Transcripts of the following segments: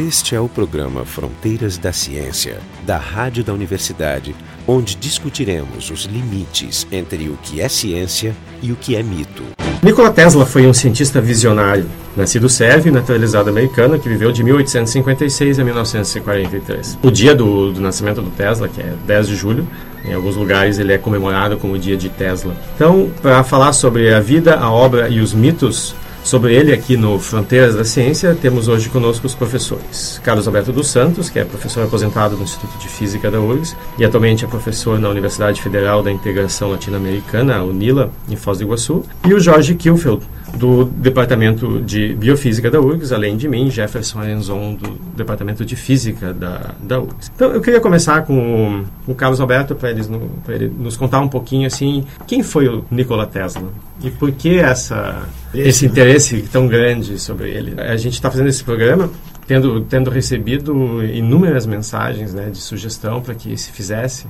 Este é o programa Fronteiras da Ciência, da Rádio da Universidade, onde discutiremos os limites entre o que é ciência e o que é mito. Nikola Tesla foi um cientista visionário, nascido servo e naturalizado americano, que viveu de 1856 a 1943. O dia do, do nascimento do Tesla, que é 10 de julho, em alguns lugares ele é comemorado como o dia de Tesla. Então, para falar sobre a vida, a obra e os mitos Sobre ele, aqui no Fronteiras da Ciência, temos hoje conosco os professores. Carlos Alberto dos Santos, que é professor aposentado no Instituto de Física da URGS e atualmente é professor na Universidade Federal da Integração Latino-Americana, a UNILA, em Foz do Iguaçu, e o Jorge Kilfeld, do Departamento de Biofísica da URGS, além de mim, Jefferson Enzon, do Departamento de Física da, da URGS. Então, eu queria começar com o Carlos Alberto, para ele nos contar um pouquinho, assim, quem foi o Nikola Tesla? E por que essa, esse interesse tão grande sobre ele. A gente está fazendo esse programa tendo, tendo recebido inúmeras mensagens né, de sugestão para que se fizesse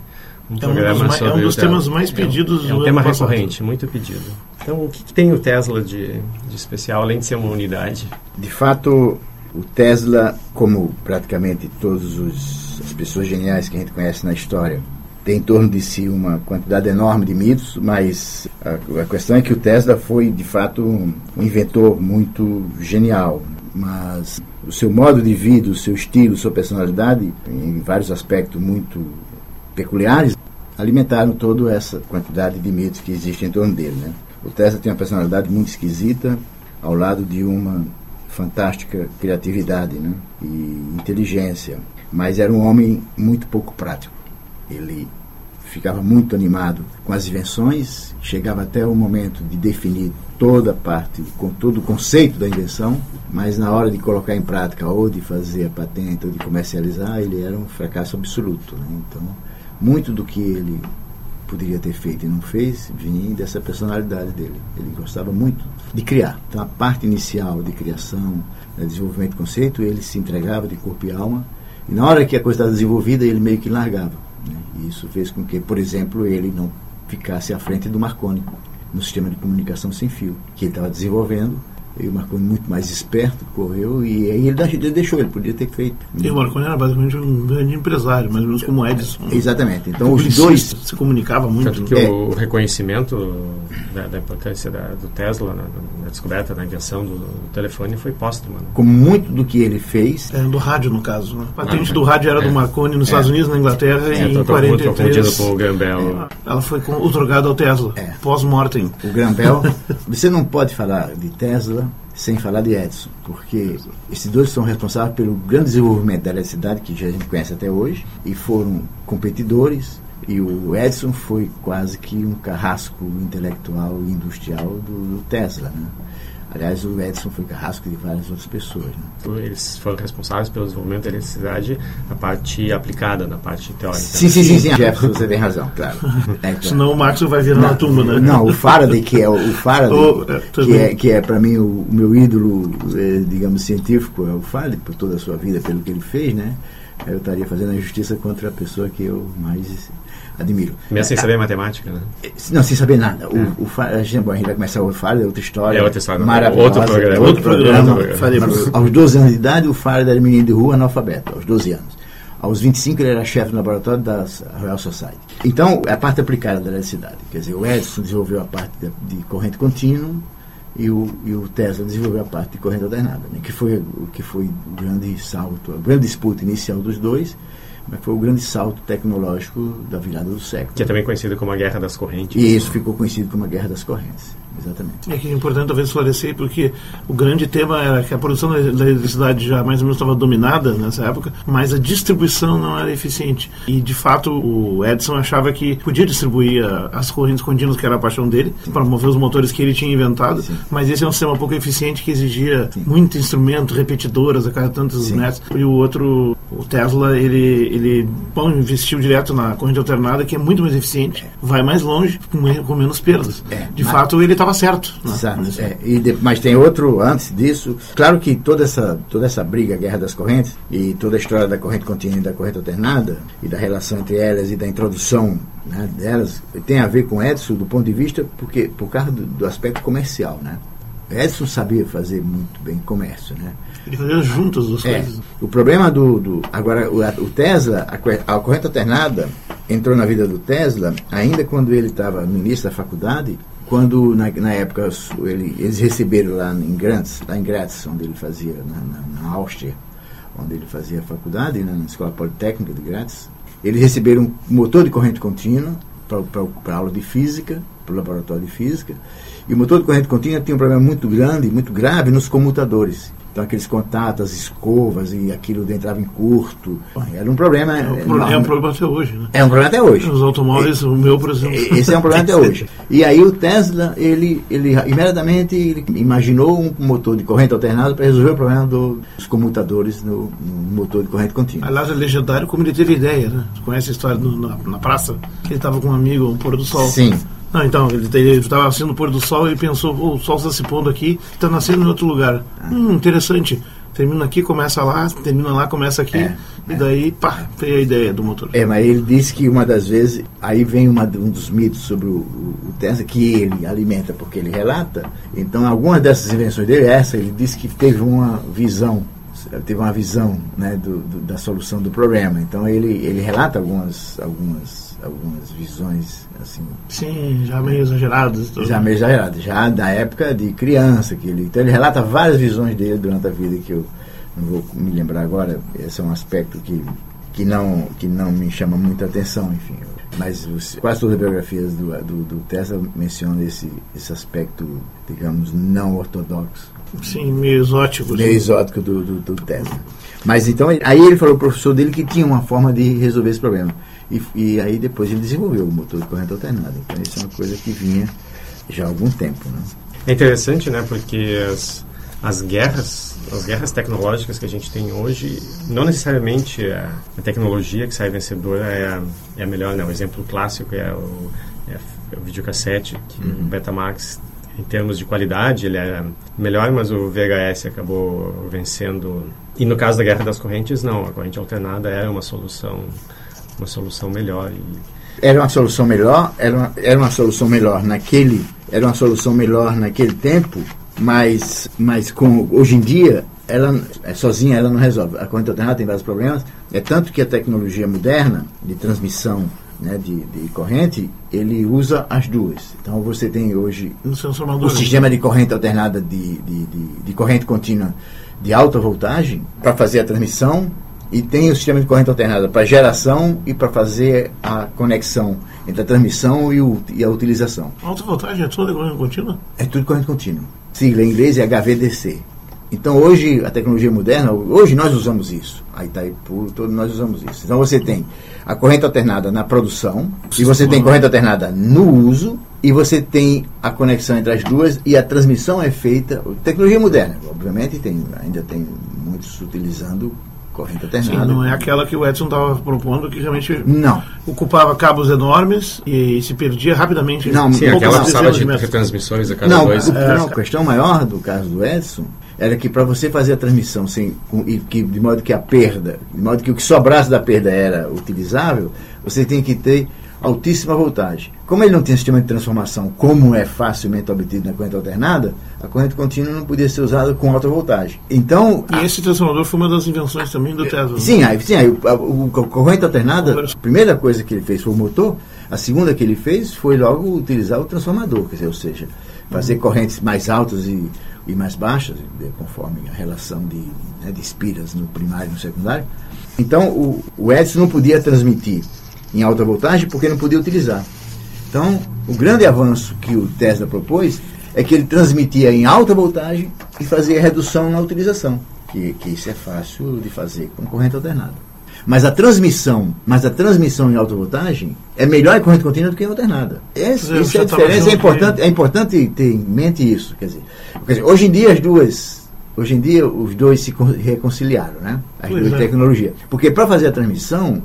um é programa um sobre É um dos temas mais pedidos É um, é um tema recorrente, muito pedido. Então, o que, que tem o Tesla de, de especial, além de ser uma unidade? De fato, o Tesla, como praticamente todas as pessoas geniais que a gente conhece na história, tem em torno de si uma quantidade enorme de mitos, mas a, a questão é que o Tesla foi, de fato, um, inventor muito genial. Mas o seu modo de vida, o seu estilo, sua personalidade, em vários aspectos muito peculiares, alimentaram toda essa quantidade de mitos que existe em torno dele. Né? O Tesla tem uma personalidade muito esquisita, ao lado de uma fantástica criatividade né? e inteligência, mas era um homem muito pouco prático. Ele ficava muito animado com as invenções, chegava até o momento de definir toda a parte, com todo o conceito da invenção, mas na hora de colocar em prática ou de fazer a patente ou de comercializar, ele era um fracasso absoluto. Né? Então, muito do que ele poderia ter feito e não fez vinha dessa personalidade dele. Ele gostava muito de criar. Então, a parte inicial de criação, de desenvolvimento de conceito, ele se entregava de corpo e alma. E na hora que a coisa estava desenvolvida, ele meio que largava. Né? Isso fez com que, por exemplo, ele não ficasse à frente do Marconi no sistema de comunicação sem fio, que ele estava desenvolvendo e o Marconi, muito mais esperto, correu e aí ele deixou, ele podia ter feito. E o Marconi era basicamente um grande empresário, mais ou menos como Edison. Exatamente. Então os dois. Se comunicava muito. Tanto que é. o reconhecimento da, da importância da, do Tesla na, na, descoberta, na invenção do, do, telefone foi póstumo. Né? Como muito do que ele fez. É, do rádio, no caso. Né? A patente ah, do rádio era é. do Marconi nos é. Estados Unidos, na Inglaterra, é, em 43. com o Graham Bell. Ela foi otorgada ao Tesla, é. pós-mortem. O Graham Bell. você não pode falar de Tesla sem falar de Edison, porque esses dois são responsáveis pelo grande desenvolvimento da eletricidade, que a gente conhece até hoje, e foram competidores. E o Edison foi quase que um carrasco intelectual e industrial do, do Tesla. Né? Aliás, o Edison foi carrasco de várias outras pessoas. Né? Eles foram responsáveis pelo desenvolvimento da eletricidade na parte aplicada, na parte teórica. Sim, sim, sim, sim. Jefferson, você tem razão, claro. É, claro. Senão o Marx vai virar na tumba, né? Não, o Faraday, que é o, o Faraday, oh, é, que, é, que é para mim o, o, meu ídolo, é, digamos, científico, é o Faraday, por toda a sua vida, pelo que ele fez, né? Eu estaria fazendo a justiça contra a pessoa que eu mais admiro. Mesmo sem saber matemática, né? Não, sem saber nada. O, é. o, a, gente, bom, a gente vai começar o Faraday, é outra história. É outra história. Maravilhosa. Outro programa. É outro programa. Outro programa. Aos 12 anos de idade, o Faraday era menino de rua analfabeto, aos 12 anos. Aos 25 ele era chefe do laboratório da Royal Society. Então, a parte aplicada da eletricidade. Quer dizer, o Edison desenvolveu a parte de, de corrente contínua e o, e o Tesla desenvolveu a parte de corrente alternada, né, que foi o que foi o grande salto, a grande disputa inicial dos dois mas foi o grande salto tecnológico da virada do século. Que é também conhecido como a Guerra das Correntes. E isso ficou conhecido como a Guerra das Correntes. Exatamente. É que é importante talvez esclarecer, porque o grande tema era que a produção da eletricidade já mais ou menos estava dominada nessa época, mas a distribuição não era eficiente. E, de fato, o Edison achava que podia distribuir as correntes contínuas, que era a paixão dele, para mover os motores que ele tinha inventado, Sim. mas esse é um sistema pouco eficiente que exigia Sim. muito instrumento, repetidoras a cada tantos metros. E o outro, o Tesla, ele, ele bom, investiu direto na corrente alternada, que é muito mais eficiente, vai mais longe, com, com menos perdas. É, de mas... fato, ele estava certo. Né? Exato. É, de, mas tem outro antes disso. Claro que toda essa, toda essa briga, a guerra das correntes, e toda a história da corrente contínua e da corrente alternada, e da relação entre elas e da introdução né, delas, tem a ver com Edson do ponto de vista, porque, por causa do, do aspecto comercial. Né? Edison sabia fazer muito bem comércio, né? Ele fazia juntas as É. coisas. O problema do, do- agora o, o Tesla, a, a corrente alternada entrou na vida do Tesla ainda quando ele estava início da faculdade, quando na, na época ele- eles receberam lá em Graz, lá em Graz, onde ele fazia na, na- na Áustria, onde ele fazia faculdade, né, na Escola Politécnica de Graz, eles receberam um motor de corrente contínua para aula de física, para o laboratório de física, e o motor de corrente contínua tinha um problema muito grande, muito grave nos comutadores. Então aqueles contatos, as escovas e aquilo entrava em curto. Era um problema. É, um eh, pro- é um problema até hoje, né? É um problema até hoje. Os automóveis, o meu, por exemplo. Esse é um problema até hoje. E aí o Tesla, ele, ele imediatamente ele imaginou um motor de corrente alternada para resolver o problema do- dos comutadores no, no motor de corrente contínua. Aliás, é legendário como ele teve ideia, né? Tu conhece a história no- na, na praça? Ele estava com um amigo, um pôr do sol. Sim. Não, então, ele estava assistindo o pôr do sol e pensou, "Pô, o sol está se pondo aqui, está nascendo em outro lugar. Hum, interessante. Termina aqui, começa lá, termina lá, começa aqui. É, e daí, pá, veio a ideia do motor. É, mas ele disse que uma das vezes, aí vem uma, um dos mitos sobre o, o, o Tesla, que ele alimenta porque ele relata. Então, algumas dessas invenções dele, essa, ele disse que teve uma visão, teve uma visão né, do, do- da solução do problema. Então, ele, ele relata algumas, algumas, algumas visões, assim, Sim, já meio exagerados. e tudo. já meio exageradas, já da época de criança. Que ele, então, ele relata várias visões dele durante a vida que eu não vou me lembrar agora. Esse é um aspecto que, que, não, que não me chama muita atenção, enfim. Mas os- quase todas as biografias do, do, do Tesla mencionam esse, esse aspecto, digamos, não ortodoxo, Sim, meio exótico. meio assim. exótico do, do, do Tesla. Mas então, aí ele falou pro professor dele que tinha uma forma de resolver esse problema. E, e aí depois ele desenvolveu o motor de corrente alternada. Então isso é uma coisa que vinha já há algum tempo, né? É interessante, né? Porque as, as guerras, as guerras tecnológicas que a gente tem hoje, não necessariamente a, a tecnologia que sai vencedora é a, é a melhor, né? O exemplo clássico é o, é o videocassete, que o Betamax, em termos de qualidade, ele era melhor, mas o VHS acabou vencendo. E no caso da guerra das correntes, não. A corrente alternada era uma solução, uma solução melhor. E, Era uma solução melhor, era uma, era uma solução melhor naquele, era uma solução melhor naquele tempo, mas, mas com, hoje em dia ela é, sozinha ela não resolve. A corrente alternada tem vários problemas. É tanto que a tecnologia moderna de transmissão né, de, de corrente, ele usa as duas. Então você tem hoje o transformador. sistema de corrente alternada de, de, de, de corrente contínua de alta voltagem para fazer a transmissão e tem o sistema de corrente alternada para geração e para fazer a conexão entre a transmissão e, o, e a utilização. Alta voltagem é toda corrente contínua? É tudo corrente contínua. Sigla em inglês é HVDC. Então hoje a tecnologia moderna, hoje nós usamos isso. A Itaipu, todos nós usamos isso. Então você tem a corrente alternada na produção, e você tem corrente alternada no uso, e você tem a conexão entre as duas e a transmissão é feita. Tecnologia moderna, obviamente tem, ainda tem muitos utilizando corrente Sim, alternada. não é aquela que o Edson estava propondo, que realmente Não. ocupava cabos enormes e se perdia rapidamente. Não, sim, aquela sala de retransmissões a cada Não, dois. não, a questão maior do caso do Edson era que para você fazer a transmissão sem, com- e que, de modo que a perda, de modo que o que sobrasse da perda era utilizável, você tem que ter altíssima voltagem. Como ele não tinha sistema de transformação, como é facilmente obtido na corrente alternada, a corrente contínua não podia ser usada com alta voltagem. Então, E esse transformador foi uma das invenções também do Tesla. né? Sim, aí, sim, aí, o, a- o- a corrente alternada, a primeira coisa que ele fez foi o motor, a segunda que ele fez foi logo utilizar o transformador, quer dizer, ou seja, fazer correntes mais altas e, e mais baixas, conforme a relação de, né, de espiras no primário e no secundário. Então, o, o Edison não podia transmitir em alta voltagem porque não podia utilizar. Então, o grande avanço que o Tesla propôs é que ele transmitia em alta voltagem e fazia redução na utilização, que, que isso é fácil de fazer com corrente alternada. Mas a transmissão, mas a transmissão em alta voltagem é melhor em corrente contínua do que em alternada. Essa, É, isso é já a diferença, é importante, é importante ter em mente isso. Quer dizer, quer dizer, hoje em dia as duas, hoje em dia os dois se con- reconciliaram, né? As Pois duas é. tecnologias. Porque para fazer a transmissão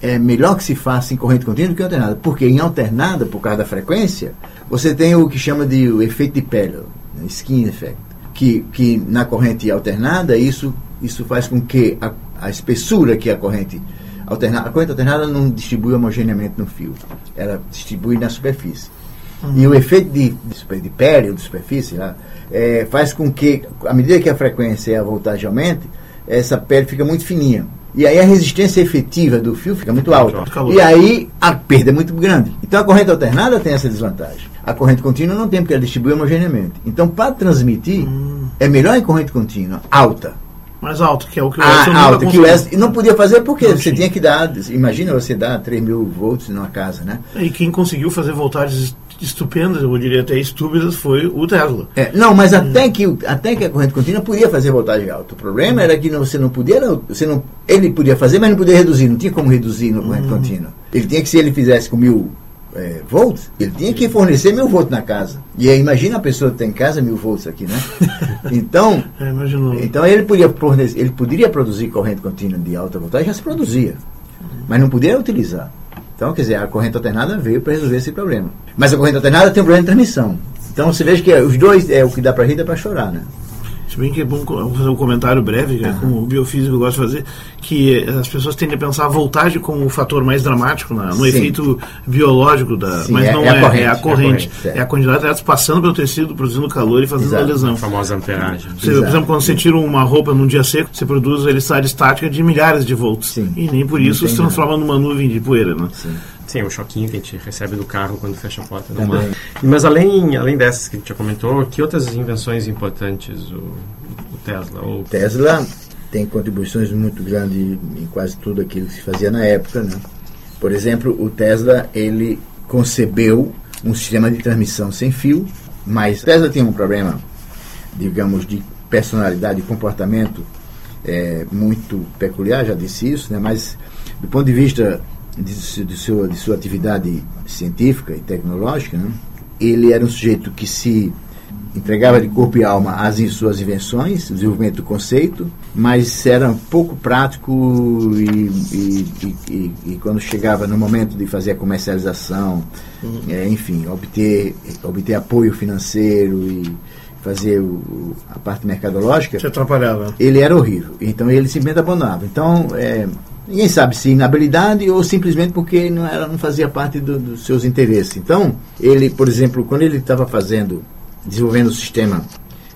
é melhor que se faça em corrente contínua do que em alternada. Porque em alternada, por causa da frequência, você tem o que chama de o efeito de pele, né, skin effect. Que, que na corrente alternada, isso, isso faz com que a, a espessura que a corrente alternada. A corrente alternada não distribui homogeneamente no fio, ela distribui na superfície. Uhum. E o efeito de, de, de pele ou de superfície lá, é, faz com que, à medida que a frequência e a voltagem aumente, essa pele fica muito fininha. E aí a resistência efetiva do fio fica muito alta. E aí a perda é muito grande. Então a corrente alternada tem essa desvantagem. A corrente contínua não tem, porque ela distribui homogeneamente. Então, para transmitir, hum. é melhor em corrente contínua, alta. Mais alto, que é o que o ah, Edson alto, que o Edson não podia fazer porque não você tinha. tinha que dar, imagina você dar 3 mil volts numa casa, né? E quem conseguiu fazer voltagens estupendas, eu diria até estúpidas, foi o Tesla. É, não, mas hum. até, que, até que a corrente contínua podia fazer voltagem alta. O problema era que não, você não podia, você não, ele podia fazer, mas não podia reduzir, não tinha como reduzir na corrente hum. contínua. Ele tinha que, se ele fizesse com mil é, volts, ele tinha que fornecer mil volts na casa. E aí, imagina a pessoa que tem em casa mil volts aqui, né? Então, é, então ele, podia fornecer, ele poderia produzir corrente contínua de alta voltagem, já se produzia, mas não podia utilizar. Então, quer dizer, a corrente alternada veio para resolver esse problema. Mas a corrente alternada tem um problema de transmissão. Então, você veja que os dois, é o que dá para rir é para chorar, né? Se bem que é bom fazer um comentário breve, que é como o biofísico gosta de fazer, que as pessoas tendem a pensar a voltagem como o fator mais dramático na, no Sim. efeito biológico, da, Sim, mas é, não é, é, a corrente, é a corrente. É, a quantidade de elétrons passando pelo tecido, produzindo calor e fazendo Exato. a lesão. A famosa amperagem. Você, por exemplo, quando você tira uma roupa num dia seco, você produz a eletricidade estática de milhares de volts. Sim. E nem por isso se transforma numa nuvem de poeira. Né? Sim. Sim, o choquinho que a gente recebe do carro quando fecha a porta do mar. Mas além, além dessas que a gente já comentou, que outras invenções importantes o, o Tesla? O Tesla tem contribuições muito grandes em quase tudo aquilo que se fazia na época, né? Por exemplo, o Tesla, ele concebeu um sistema de transmissão sem fio, mas o Tesla tinha um problema, digamos, de personalidade e comportamento é, muito peculiar, já disse isso, né? mas do ponto de vista de, de, sua, de sua atividade científica e tecnológica, né? ele era um sujeito que se entregava de corpo e alma às suas invenções, desenvolvimento do conceito, mas era um pouco prático e, e, e, e quando chegava no momento de fazer a comercialização, uhum. é, enfim, obter, obter apoio financeiro e fazer o, a parte mercadológica, Se atrapalhava. ele era horrível. Então ele simplesmente abandonava. Então, é, Ninguém sabe se inabilidade ou simplesmente porque não, ela não fazia parte do, dos seus interesses. Então, ele, por exemplo, quando ele estava fazendo, desenvolvendo o sistema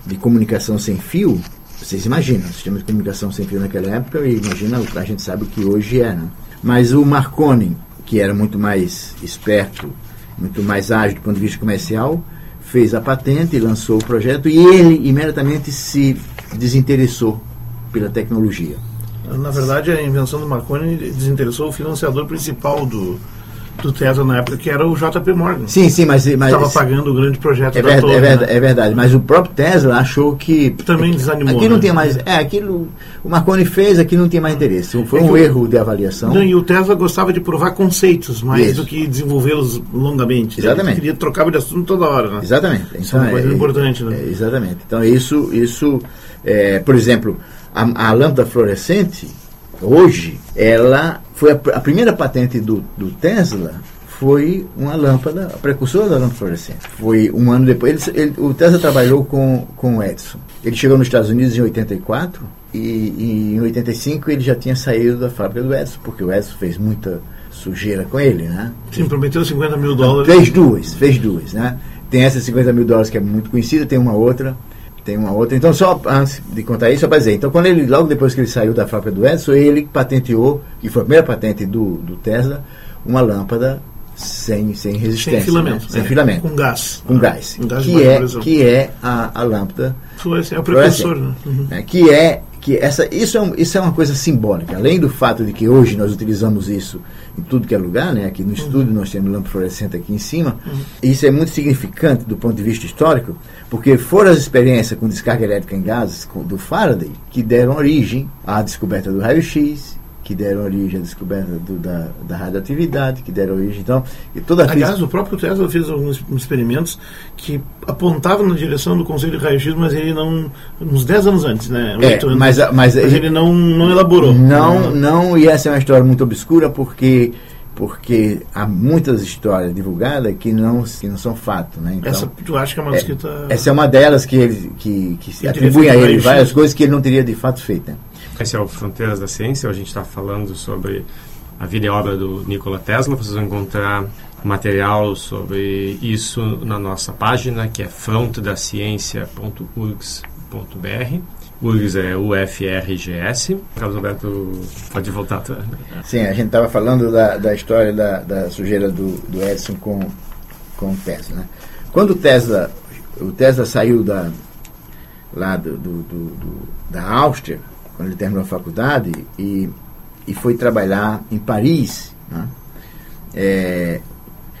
de comunicação sem fio, vocês imaginam, o sistema de comunicação sem fio naquela época, e imagina, a gente sabe que hoje é, né? Mas o Marconi, que era muito mais esperto, muito mais ágil do ponto de vista comercial, fez a patente, lançou o projeto e ele imediatamente se desinteressou pela tecnologia. Na verdade, a invenção do Marconi desinteressou o financiador principal do, do Tesla na época, que era o JP Morgan. Sim, sim, mas. mas estava pagando o grande projeto é, da ver, torre, é, verdade, né? é verdade, mas o próprio Tesla achou que. Também desanimou. Aqui né? não tem mais. É, aquilo. O Marconi fez, aqui não tem mais interesse. Foi é um erro de avaliação. Não, e o Tesla gostava de provar conceitos mais Isso. do que desenvolvê-los longamente. Exatamente. Ele queria trocar de assunto toda hora, né? Exatamente. Então, isso é uma coisa é, importante, né? É, exatamente. Então, isso, isso é, por exemplo, a, a lâmpada fluorescente hoje, ela foi a, a primeira patente do, do, Tesla foi uma lâmpada, a precursora da lâmpada fluorescente. Foi um ano depois. Ele, ele, o Tesla trabalhou com, com o Edison. Ele chegou nos Estados Unidos em 84 e, e em 85 ele já tinha saído da fábrica do Edison, porque o Edison fez muita sujeira com ele, né? Sim, prometeu 50 mil dólares. Fez duas, fez duas, né? Tem essa 50 mil dólares que é muito conhecida, tem uma outra tem uma outra. Então, só antes de contar isso, só para dizer. Então, quando ele, logo depois que ele saiu da fábrica do Edison, ele patenteou, que foi a primeira patente do, do Tesla, uma lâmpada sem, sem resistência. Sem filamento. Né? Sem filamento. Com gás. Com gás. Um gás que, é, que é a, a lâmpada. É o precursor, né? Uhum. É, que é que essa, isso, é um, isso é uma coisa simbólica. Além do fato de que hoje nós utilizamos isso em tudo que é lugar, né? aqui no uhum. estúdio nós temos lâmpada fluorescente aqui em cima, uhum. isso é muito significante do ponto de vista histórico, porque foram as experiências com descarga elétrica em gases do Faraday que deram origem à descoberta do raio-x, que deram origem à descoberta do, da, da radioatividade, que deram origem. Então, e toda a Aliás, o próprio Tesla fez alguns experimentos que apontavam na direção do conceito de raio-x, mas ele não. uns 10 anos antes, né? É, anos, mas, mas, mas, ele não, não elaborou. Não, não, e essa é uma história muito obscura, porque porque há muitas histórias divulgadas que não, que não são fato. Né? Então, essa tu acha que é uma escrita... É, essa é uma delas que, ele, que, que atribui a ele várias coisas que ele não teria de fato feito. Né? Esse é o Fronteiras da Ciência, a gente está falando sobre a vida e obra do Nikola Tesla. Vocês vão encontrar material sobre isso na nossa página, que é frontedaciencia.urgs.br. URGS é UFRGS. Carlos Alberto, pode voltar. Sim, a gente estava falando da, da história da, da sujeira do, do Edison com, com Tesla. Né? Quando o Tesla, o Tesla saiu da, lá do, do, do, da Áustria, quando ele terminou a faculdade, e, e foi trabalhar em Paris, né? é,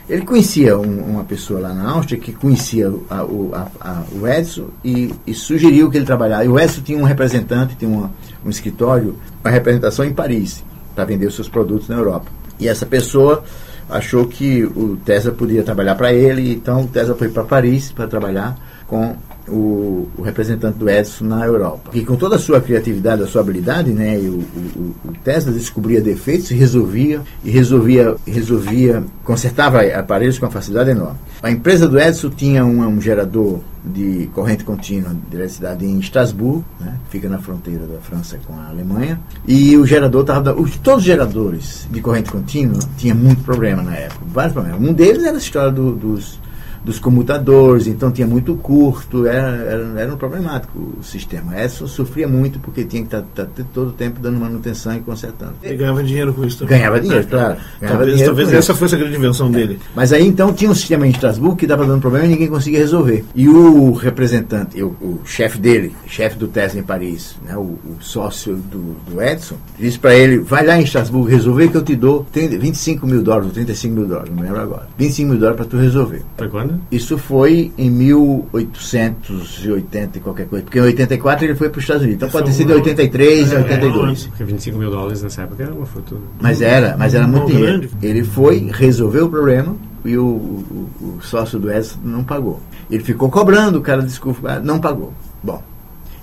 ele conhecia um, uma pessoa lá na Áustria que conhecia a, a, a, o Edson e, e, sugeriu que ele trabalhasse. E o Edson tinha um representante, tinha uma, um escritório, uma representação em Paris para vender os seus produtos na Europa. E essa pessoa achou que o Tesla podia trabalhar para ele, então o Tesla foi para Paris para trabalhar com o, o, representante do Edison na Europa. E com toda a sua criatividade, a sua habilidade, né, o, o, o, Tesla descobria defeitos e resolvia, e resolvia, resolvia, consertava aparelhos com uma facilidade enorme. A empresa do Edison tinha um, um gerador de corrente contínua de eletricidade em Estrasburgo, né, fica na fronteira da França com a Alemanha, e o gerador estava. Todos os geradores de corrente contínua tinham muito problema na época, vários problemas. Um deles era a história do, dos dos comutadores, então tinha muito curto, era, era, era um problemático o sistema. Essa sofria muito porque tinha que estar tá, tá, todo o tempo dando manutenção e consertando. E ganhava dinheiro com isso também. Ganhava dinheiro, claro. Ganhava talvez dinheiro talvez essa fosse a grande invenção é. dele. Mas aí então tinha um sistema em Estrasburgo que estava dando problema e ninguém conseguia resolver. E o representante, o, o chefe dele, chefe do Tesla em Paris, né, o, o sócio do, do Edson, disse para ele: vai lá em Estrasburgo resolver que eu te dou 30, 25 mil dólares, 35 mil dólares, não me lembro agora. 25 mil dólares para tu resolver. Foi quando? Isso foi em 1880 e qualquer coisa. Porque em 84 ele foi para os Estados Unidos. Então pode ter sido em 83, é, 82. Porque 25 mil dólares nessa época era uma fortuna. Mas era, mas era muito dinheiro. Ele foi, resolveu o problema e o, o, o sócio do Edson não pagou. Ele ficou cobrando, o cara desculpa, não pagou. Bom,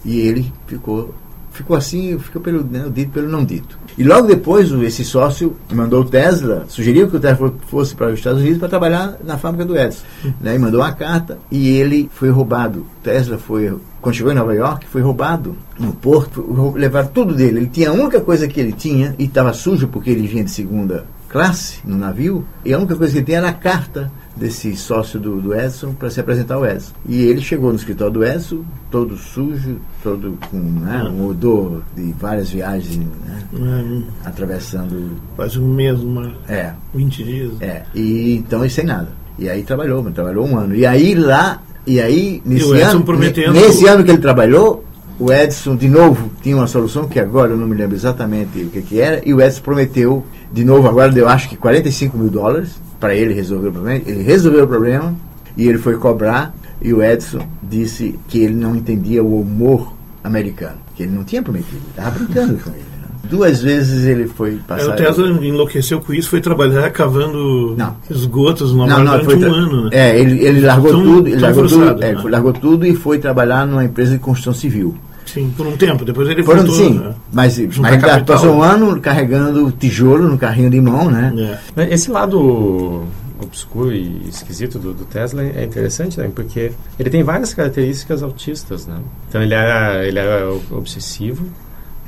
e ele ficou ficou assim, ficou pelo né, dito pelo não dito. E logo depois esse sócio mandou o Tesla, sugeriu que o Tesla fosse para os Estados Unidos para trabalhar na fábrica do Edison. Né, e mandou uma carta e ele foi roubado. Tesla foi, quando chegou em Nova York, foi roubado no porto, levaram tudo dele. Ele tinha a única coisa que ele tinha e estava sujo porque ele vinha de segunda classe no navio, e a única coisa que ele tinha era a carta desse sócio do, do Edson para se apresentar ao Edson. E ele chegou no escritório do Edson, todo sujo, todo com né, um odor de várias viagens, né, uhum. atravessando. Quase um mês, uma, é, 20 dias. É, e então e sem nada. E aí trabalhou, trabalhou um ano. E aí lá, e aí nesse, e ano, nesse ano que ele trabalhou, o Edson de novo tinha uma solução que agora eu não me lembro exatamente o que, que era, e o Edson prometeu de novo, agora deu acho que 45 mil dólares para ele resolver o problema. Ele resolveu o problema e ele foi cobrar. E o Edson disse que ele não entendia o humor americano, que ele não tinha prometido, estava brincando com ele. Né? Duas vezes ele foi passar. O Tesla enlouqueceu com isso, foi trabalhar cavando não. esgotos no não, não, durante um ano. Né? É, ele, ele largou tão, tudo, ele largou, tudo, é, né? largou tudo e foi trabalhar numa empresa de construção civil. Sim, por um tempo. Depois ele voltou. Sim, né? mas, mas passou um ano carregando tijolo no carrinho de mão, né? É. Esse lado obscuro e esquisito do, do, Tesla é interessante, né? Porque ele tem várias características autistas, né? Então ele era, ele era obsessivo,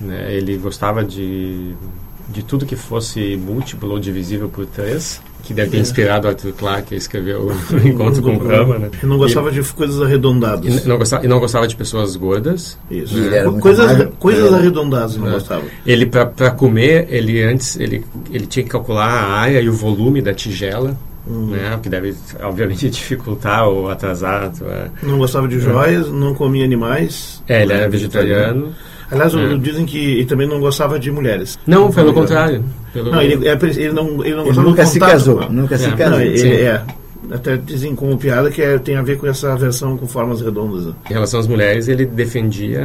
né? Ele gostava de de tudo que fosse múltiplo ou divisível por três que deve ter inspirado Arthur Clarke a escrever o Encontro com o Brahma, né? E não gostava e, de coisas arredondadas. E não, gostava, e não gostava de pessoas gordas. Isso. Né? Coisas, coisas é, arredondadas não é. gostava. Ele, para comer, ele antes, ele, ele tinha que calcular a área e o volume da tigela. Hum. Né, que deve, obviamente, dificultar ou atrasar. Tua... Não gostava de joias, não comia animais. É, ele era vegetariano. Aliás, é. dizem que ele também não gostava de mulheres. Não, pelo contrário. Pelo... Não, ele, é, ele, não, ele não ele nunca se casou. Nunca se casou. Não, ele, é, até dizem como piada que é, tem a ver com essa versão com formas redondas. Né? Em relação às mulheres, ele defendia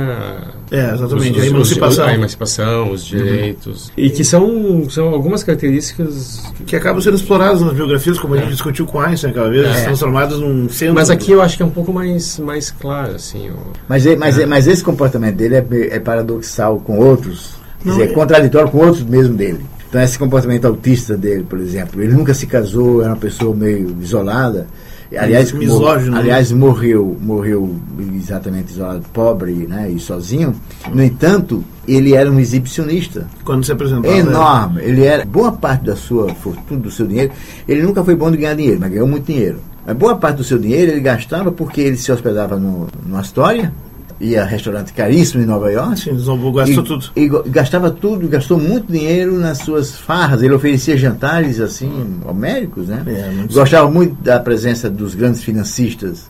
é, exatamente, os, a emancipação. Os, a emancipação, os direitos. Uhum. E que são, são algumas características... Que acabam sendo exploradas nas biografias, como é. a gente discutiu com Einstein aquela vez, é. transformadas num centro... Mas aqui eu acho que é um pouco mais, mais claro, assim. O... Mas, mas, é. mas esse comportamento dele é, é paradoxal com outros, Não, dizer, é contraditório com outros mesmo dele. Então, esse comportamento autista dele, por exemplo, ele nunca se casou, era uma pessoa meio isolada. aliás, misógino. Mor aliás, morreu, morreu exatamente isolado, pobre né, e sozinho. No entanto, ele era um exibicionista. Quando se apresentou. Enorme. Né? Ele era, boa parte da sua fortuna, do seu dinheiro, ele nunca foi bom de ganhar dinheiro, mas ganhou muito dinheiro. A boa parte do seu dinheiro ele gastava porque ele se hospedava no, no Astoria, ia a restaurante caríssimo em Nova York. Sim, gastou e, tudo. E gastava tudo, gastou muito dinheiro nas suas farras. Ele oferecia jantares assim, homéricos, né? É, muito Gostava sim. muito da presença dos grandes financistas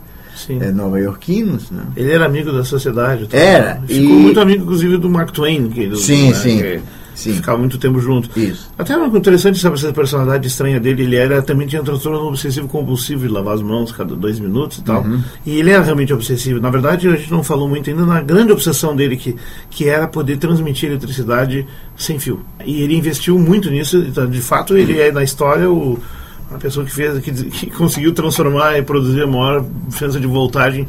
é, nova-iorquinos. Né? Ele era amigo da sociedade. Era. Ficou e... muito amigo, inclusive, do Mark Twain. Que, do, sim, né, sim. Que, Sim. Ficava muito tempo junto. Isso. Até uma interessante sabe, essa personalidade estranha dele, ele era também tinha um transtorno obsessivo compulsivo de lavar as mãos cada dois minutos e tal. Uhum. E ele era realmente obsessivo. Na verdade, a gente não falou muito ainda na grande obsessão dele, que, que era poder transmitir eletricidade sem fio. E ele investiu muito nisso. Então, de fato, ele é na história o a pessoa que fez que, que, conseguiu transformar e produzir a maior diferença de voltagem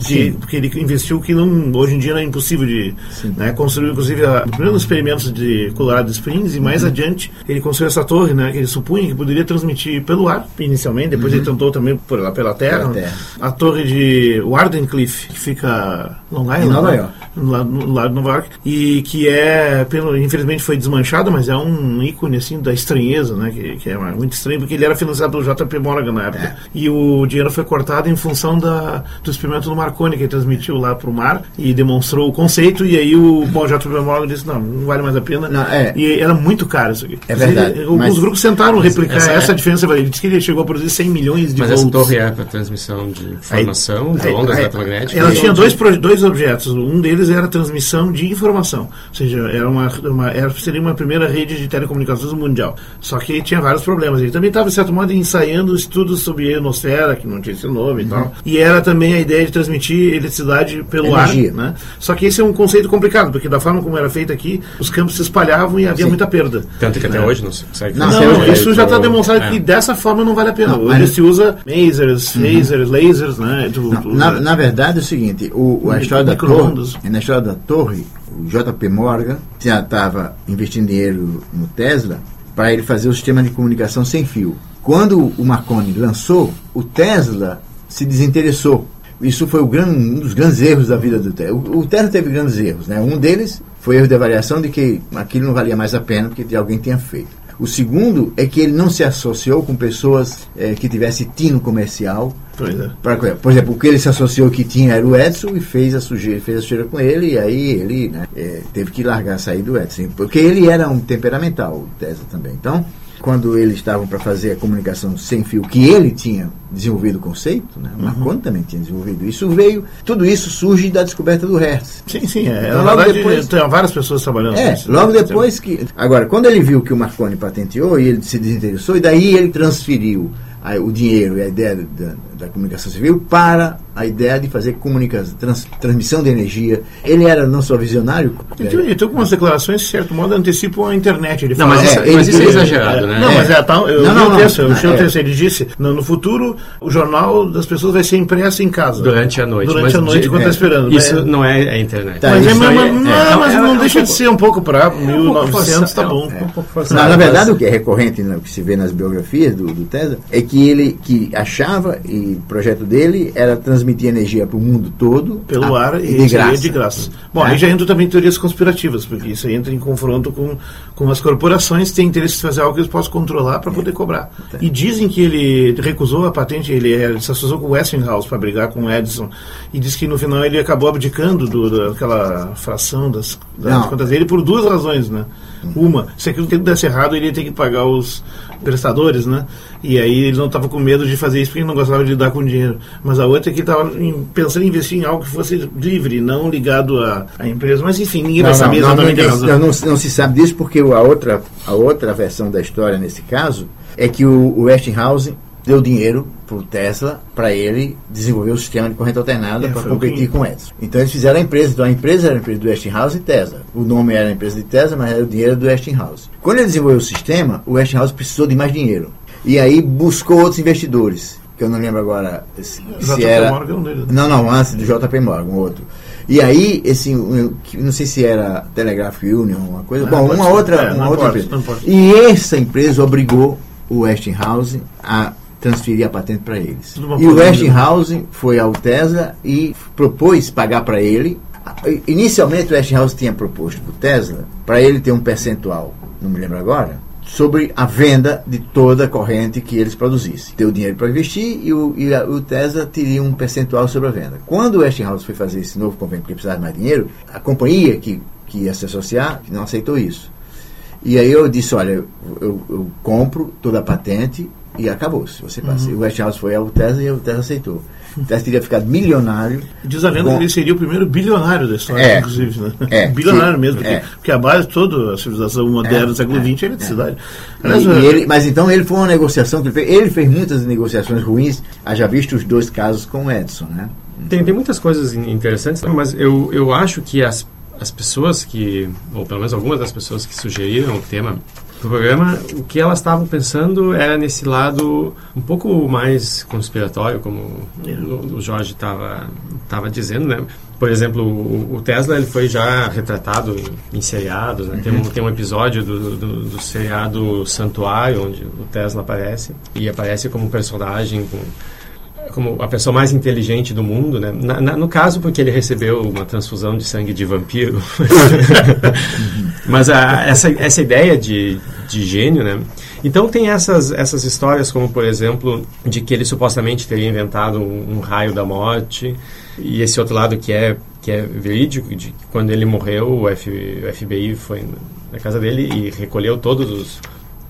de, porque ele investiu que não, hoje em dia não é impossível de né, construir, inclusive, a, primeiros experimentos de Colorado Springs e mais uhum. adiante ele construiu essa torre, né, que ele supunha que poderia transmitir pelo ar inicialmente, depois uhum. ele tentou também por, lá pela terra, pela terra. a torre de Wardenclyffe, que fica Long Island, em Nova? York. Lá, no lado de Nova York, e que é, pelo, infelizmente foi desmanchado, mas é um ícone assim da estranheza, né, que, que é muito estranho, porque ele era financiado pelo JP Morgan na época, é. e o dinheiro foi cortado em função da, do experimento do Marconi, que transmitiu lá para o mar e demonstrou o conceito, e aí o Bom JP Morgan disse, não, não vale mais a pena, não, é. e era muito caro isso aqui. É verdade. Ele, mas, os grupos tentaram replicar essa, essa é... diferença, ele disse que ele chegou a produzir 100 milhões de mas volts. Mas essa torre é para transmissão de informação, de ondas eletromagnéticas? Ela tinha dois, dois objetos, um deles era a transmissão de informação, ou seja, era uma, uma era, seria uma primeira rede de telecomunicações mundial. Só que tinha vários problemas. Ele também estava, de certo modo, ensaiando estudos sobre a ionosfera, que não tinha esse nome uhum. e tal. E era também a ideia de transmitir eletricidade pelo Energia. ar. Né? Só que esse é um conceito complicado, porque da forma como era feito aqui, os campos se espalhavam e havia Sim. muita perda. Tanto que até né? hoje não se consegue Não, não isso já está demonstrado é. que dessa forma não vale a pena. Não, hoje se usa lasers, uhum. lasers, lasers, né? Tu, tu, na, na, verdade é o seguinte, o, a história da torre, na história da torre, o JP Morgan já estava investindo dinheiro no Tesla para ele fazer o sistema de comunicação sem fio. Quando o Marconi lançou, o Tesla se desinteressou. Isso foi grande, um dos grandes erros da vida do Tesla. O, o Tesla teve grandes erros. Né? Um deles foi o erro de avaliação de que aquilo não valia mais a pena porque alguém tinha feito. O segundo é que ele não se associou com pessoas é, que tivessem tino comercial. É. Por exemplo, o que ele se associou que tinha era o Edson e fez a sujeira, fez a sujeira com ele, e aí ele né, é, teve que largar, sair do Edson. Porque ele era um temperamental, o Tesla também. Então, quando eles estavam para fazer a comunicação sem fio, que ele tinha desenvolvido o conceito, né? o Marconi uhum. também tinha desenvolvido isso, veio, tudo isso surge da descoberta do Hertz. Sim, sim, é. Então, logo verdade, depois, tem várias pessoas trabalhando é, nisso. Logo depois que. Agora, quando ele viu que o Marconi patenteou e ele se desinteressou, e daí ele transferiu a, o dinheiro e a ideia da, da, comunicação civil para a ideia de fazer comunicação, trans, transmissão de energia. Ele era não só visionário. Então, ele tem algumas declarações, de certo modo, antecipam a internet. Ele não, mas, é, ele, mas isso é exagerado, é, né? Não, é. mas é, tá, eu não, não, não, texto, eu não, é. texto, ele disse, no, no, futuro, o jornal das pessoas vai ser impresso em casa. Durante a noite. Durante mas, a noite, enquanto está esperando. Isso né? não é a internet. Tá, mas, é, mas, não, mas não deixa de ser um pouco para 1900, tá bom. Na verdade, o que é recorrente, o que se vê nas biografias do, do Tesla, é que ele que achava, e o projeto dele era transmitir energia para o mundo todo. Pelo a, ar e de graça. de graça. Bom, é. aí já entra também teorias conspirativas, porque isso aí entra em confronto com, com as corporações que têm interesse em fazer algo que eles possam controlar para é. poder cobrar. É. E dizem que ele recusou a patente, ele, ele se associou com o Westinghouse para brigar com o Edison, e diz que no final ele acabou abdicando do, daquela fração das, das contas dele por duas razões, né? Uma, se aquilo desse errado, ele ia ter que pagar os prestadores, né? E aí ele não estava com medo de fazer isso porque não gostava de lidar com dinheiro. Mas a outra é que estava pensando em investir em algo que fosse livre, não ligado à, à empresa. Mas enfim, ninguém vai saber exatamente não, não, não, não, se sabe disso porque a outra, a outra versão da história nesse caso é que o, o Westinghouse deu dinheiro para o Tesla para ele desenvolver o sistema de corrente alternada é, para competir com o Edison. Então eles fizeram a empresa, então a empresa era a empresa do Westinghouse e Tesla. O nome era a empresa de Tesla, mas era o dinheiro do Westinghouse. Quando ele desenvolveu o sistema, o Westinghouse precisou de mais dinheiro. E aí buscou outros investidores, que eu não lembro agora se, se era... Morgan dele. Não, não, antes do JP Morgan, outro. E aí, esse, não sei se era Telegraph Union, uma coisa. Não, bom, uma outra, é, uma outra empresa. E essa empresa obrigou o Westinghouse a transferir a patente para eles. E o. Westinghouse foi ao Tesla e propôs pagar para ele. Inicialmente o Westinghouse tinha proposto para o Tesla para ele ter um percentual, não me lembro agora, sobre a venda de toda a corrente que eles produzissem. Ter o dinheiro para investir e o, e a- o Tesla teria um percentual sobre a venda. Quando o Westinghouse foi fazer esse novo convênio porque precisava de mais dinheiro, a companhia que, que ia se associar não aceitou isso. E aí eu disse, olha, eu- eu compro toda a patente e acabou-se. Você passa. Uhum. O Westinghouse foi ao Tesla e o Tesla aceitou. O Tesla teria ficado milionário. Diz a lenda que ele seria o primeiro bilionário da história, É. inclusive. Né? É, bilionário sim, mesmo, porque, é. porque a base de toda a civilização moderna do século XX é eletricidade. Aliás, E- e ele- mas então ele foi uma negociação que ele fez. Ele fez muitas negociações ruins. Haja visto os dois casos com o Edson, né? Tem, tem muitas coisas in- interessantes, mas eu, eu acho que as, as pessoas que, ou pelo menos algumas das pessoas que sugeriram o tema do programa, o que elas estavam pensando era nesse lado um pouco mais conspiratório, como o, o Jorge estava dizendo, né? Por exemplo, o, o Tesla ele foi já retratado em, em seriados, né? tem, um, tem um episódio do, do, do seriado Santuário, onde o Tesla aparece, e aparece como personagem com como a pessoa mais inteligente do mundo, né? Na- na- no caso, porque ele recebeu uma transfusão de sangue de vampiro. Mas a, essa, essa ideia de, de gênio, né? Então tem essas, essas histórias, como por exemplo, de que ele supostamente teria inventado um, um raio da morte, e esse outro lado que é, que é verídico, de que quando ele morreu, o, F, o FBI foi na casa dele e recolheu todos os,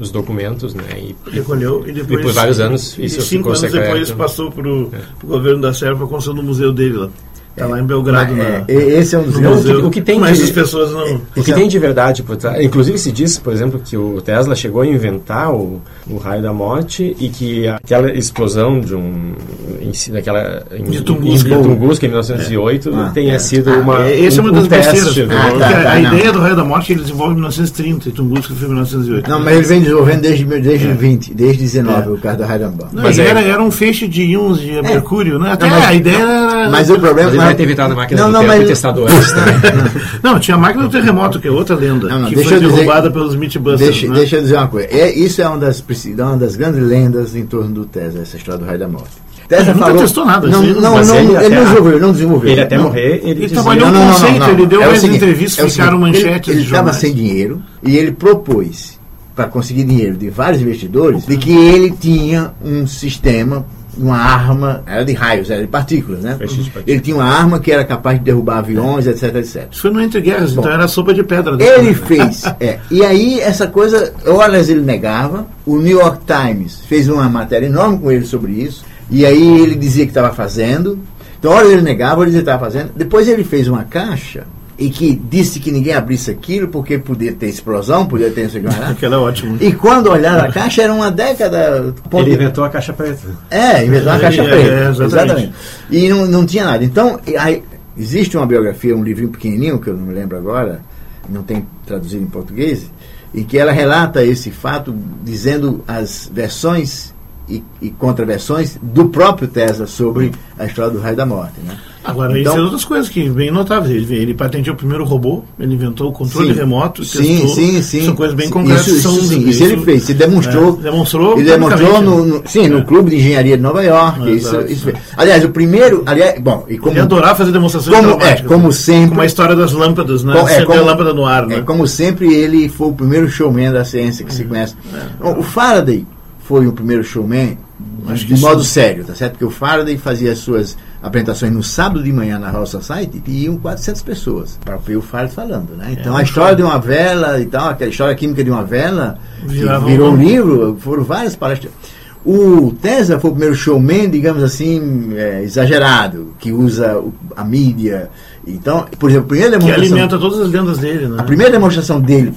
os documentos, né? E, recolheu e depois. E por vários anos e isso cinco ficou anos secreto. depois passou para o governo da Sérvia construção do museu dele lá. Está lá em Belgrado. Mas, na, é, esse é um dos grandes- museu. o que tem Mas de- as pessoas não. O que tem de verdade por trás. Inclusive se diz, por exemplo, que o Tesla chegou a inventar o, o raio da morte e que aquela explosão de um em, daquela em, De Tunguska. em Tunguska, em 1908 Ah, tenha é. sido Ah, uma é- esse é um, uma das um teste. besteiras. do- Ah, tá, a, tá, a não. ideia do raio da morte ele desenvolve em 1930 e Tunguska foi em 1908. Não, mas ele vem desenvolvendo desde, desde 20, desde 19, o caso da Heidenbach. Não, Mas e é- era, era um feixe de íons de mercúrio, né? Até Não, mas- a ideia era. Mas o problema Vai ter evitado a máquina Não, do não, tempo mas- e testado antes também. Não, tinha a máquina do terremoto, que é outra lenda, Não, não, que deixa foi dizer- derrubada pelos Mythbusters. Deixa, né? deixa eu dizer uma coisa. É, isso é uma das, preci- uma das grandes lendas em torno do Tesla, essa história do raio da morte. Tesla Ele nunca testou nada, Não, aí não- não, ele ele, até- não desenvolveu, não desenvolveu. Ele até Não. morrer, ele, Ele dizia, trabalhou Não, no não, não, conceito, não, não. ele deu É seguinte, entrevistas, é ficaram seguinte, manchetes Ele estava sem dinheiro e ele propôs, para conseguir dinheiro de vários investidores, de que ele tinha um sistema, uma arma, era de raios, era de partículas, né? De partículas. Ele tinha uma arma que era capaz de derrubar aviões, etc, etc. Isso foi no Entre Guerras, Bom, então era sopa de pedra. Ele fez. É, e aí, essa coisa, horas ele negava. O New York Times fez uma matéria enorme com ele sobre isso. E aí ele dizia que estava fazendo. Então, horas ele negava, horas ele estava fazendo. Depois ele fez uma caixa e que disse que ninguém abrisse aquilo porque podia ter explosão, podia ter não sei o que lá. Aquela é ótimo. E quando olharam a caixa, era uma década. ponto- Ele inventou a caixa preta. é, inventou É, caixa é, preta. é, exatamente. exatamente. E não, não tinha nada. Então, aí, existe uma biografia, um livrinho pequenininho, que eu não me lembro agora, não tem traduzido em português, em que ela relata esse fato, dizendo as versões e, e contraversões do próprio Tesla sobre a história do raio da morte. Né? Agora, Então- isso é outras coisas que bem notáveis. Ele, ele patenteou o primeiro robô, ele inventou o controle Sim. remoto, testou. sim, sim. São coisas bem concretas. Isso, isso, sim, isso ele fez. Ele demonstrou. É, demonstrou Ele demonstrou no, né? no- sim, no É. Clube de Engenharia de Nova York. É, isso, isso. Aliás, o primeiro. Aliás, bom, e como, Ele adorava fazer demonstrações como, é, como né? sempre. Como a história das lâmpadas, né? Com- é, como- a lâmpada no ar, né? É, como sempre, ele foi o primeiro showman da ciência que se conhece. Bom, O Faraday foi o primeiro showman Acho de que modo sim. sério, tá certo? Porque o Faraday fazia as suas apresentações no sábado de manhã na Royal Society e iam 400 pessoas para ver o Faraday falando, né? Então um a história show. de uma vela e tal, aquela história química de uma vela, que Virava virou um- livro, foram várias palestras. O Tesla foi o primeiro showman, digamos assim, é, exagerado, que usa a mídia. Então, por exemplo, a primeira Que demonstração... alimenta todas as lendas dele, né? A primeira demonstração dele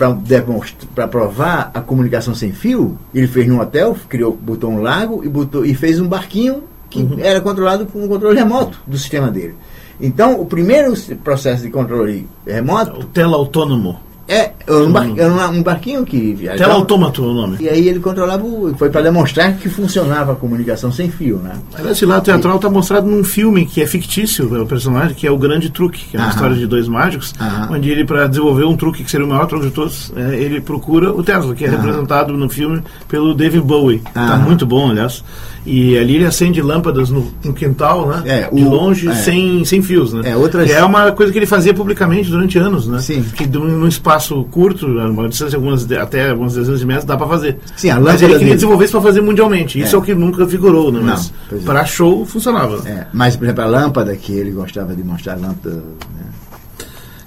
para provar a comunicação sem fio, ele fez num hotel, criou, botou um lago e, botou, e fez um barquinho que Uhum. era controlado com um controle remoto do sistema dele. Então, o primeiro processo de controle remoto O tela autônomo. É, um, bar, um barquinho que viajava. Teleautômato é o nome. E aí ele controlava o. Foi para demonstrar que funcionava a comunicação sem fio, né? Esse lado teatral está mostrado num filme que é fictício, é o personagem, que é o Grande Truque, que é uma Aham. história de dois mágicos, Aham. onde ele, para desenvolver um truque que seria o maior truque de todos, é, ele procura o Tesla, que é representado no filme pelo David Bowie. Está Aham. muito bom, aliás. E ali ele acende lâmpadas no, no quintal, né? É, de o- longe, é. sem, sem fios, né? É, outras- é uma coisa que ele fazia publicamente durante anos, né? Sim. Que num espaço curto, uma distância de algumas, de- até algumas dezenas de metros, dá para fazer. Sim, a Mas lâmpada ele queria desenvolver isso para fazer mundialmente. Isso é. É. o que nunca vigorou, né? Mas pois é. para show funcionava. É, mas, por exemplo, a lâmpada, que ele gostava de mostrar a lâmpada. Né?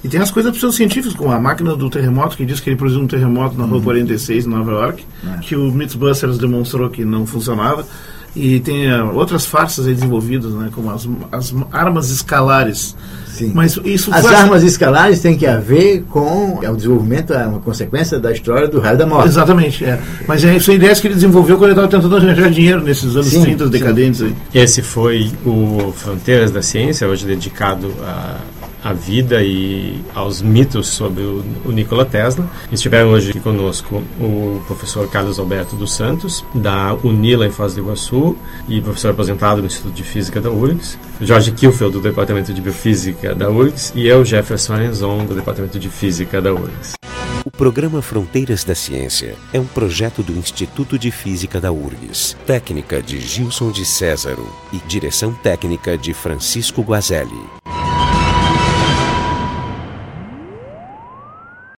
E tem as coisas dos seus científicos, como a máquina do terremoto, que diz que ele produziu um terremoto na Uhum. Rua 46, em Nova York, É. que o Mythbusters demonstrou que não funcionava. E tem ah, outras farsas aí desenvolvidas, né, como as, as armas escalares. Sim. Mas isso As foi- armas escalares têm que haver com é o desenvolvimento, é uma consequência da história do raio da morte. Exatamente, é. Mas é, são ideias que ele desenvolveu quando ele estava tentando arranjar dinheiro nesses anos Sim, 30 sim. decadentes aí. Esse foi o Fronteiras da Ciência, hoje dedicado à, à vida e aos mitos sobre o, o Nikola Tesla. Estiveram hoje aqui conosco o professor Carlos Alberto dos Santos, da UNILA em Foz do Iguaçu, e professor aposentado no Instituto de Física da URGS, Jorge Kilfeld, do Departamento de Biofísica da URGS, e eu, Jefferson Arenzon, do Departamento de Física da URGS. O programa Fronteiras da Ciência é um projeto do Instituto de Física da URGS, técnica de Gilson de Césaro e direção técnica de Francisco Guazelli.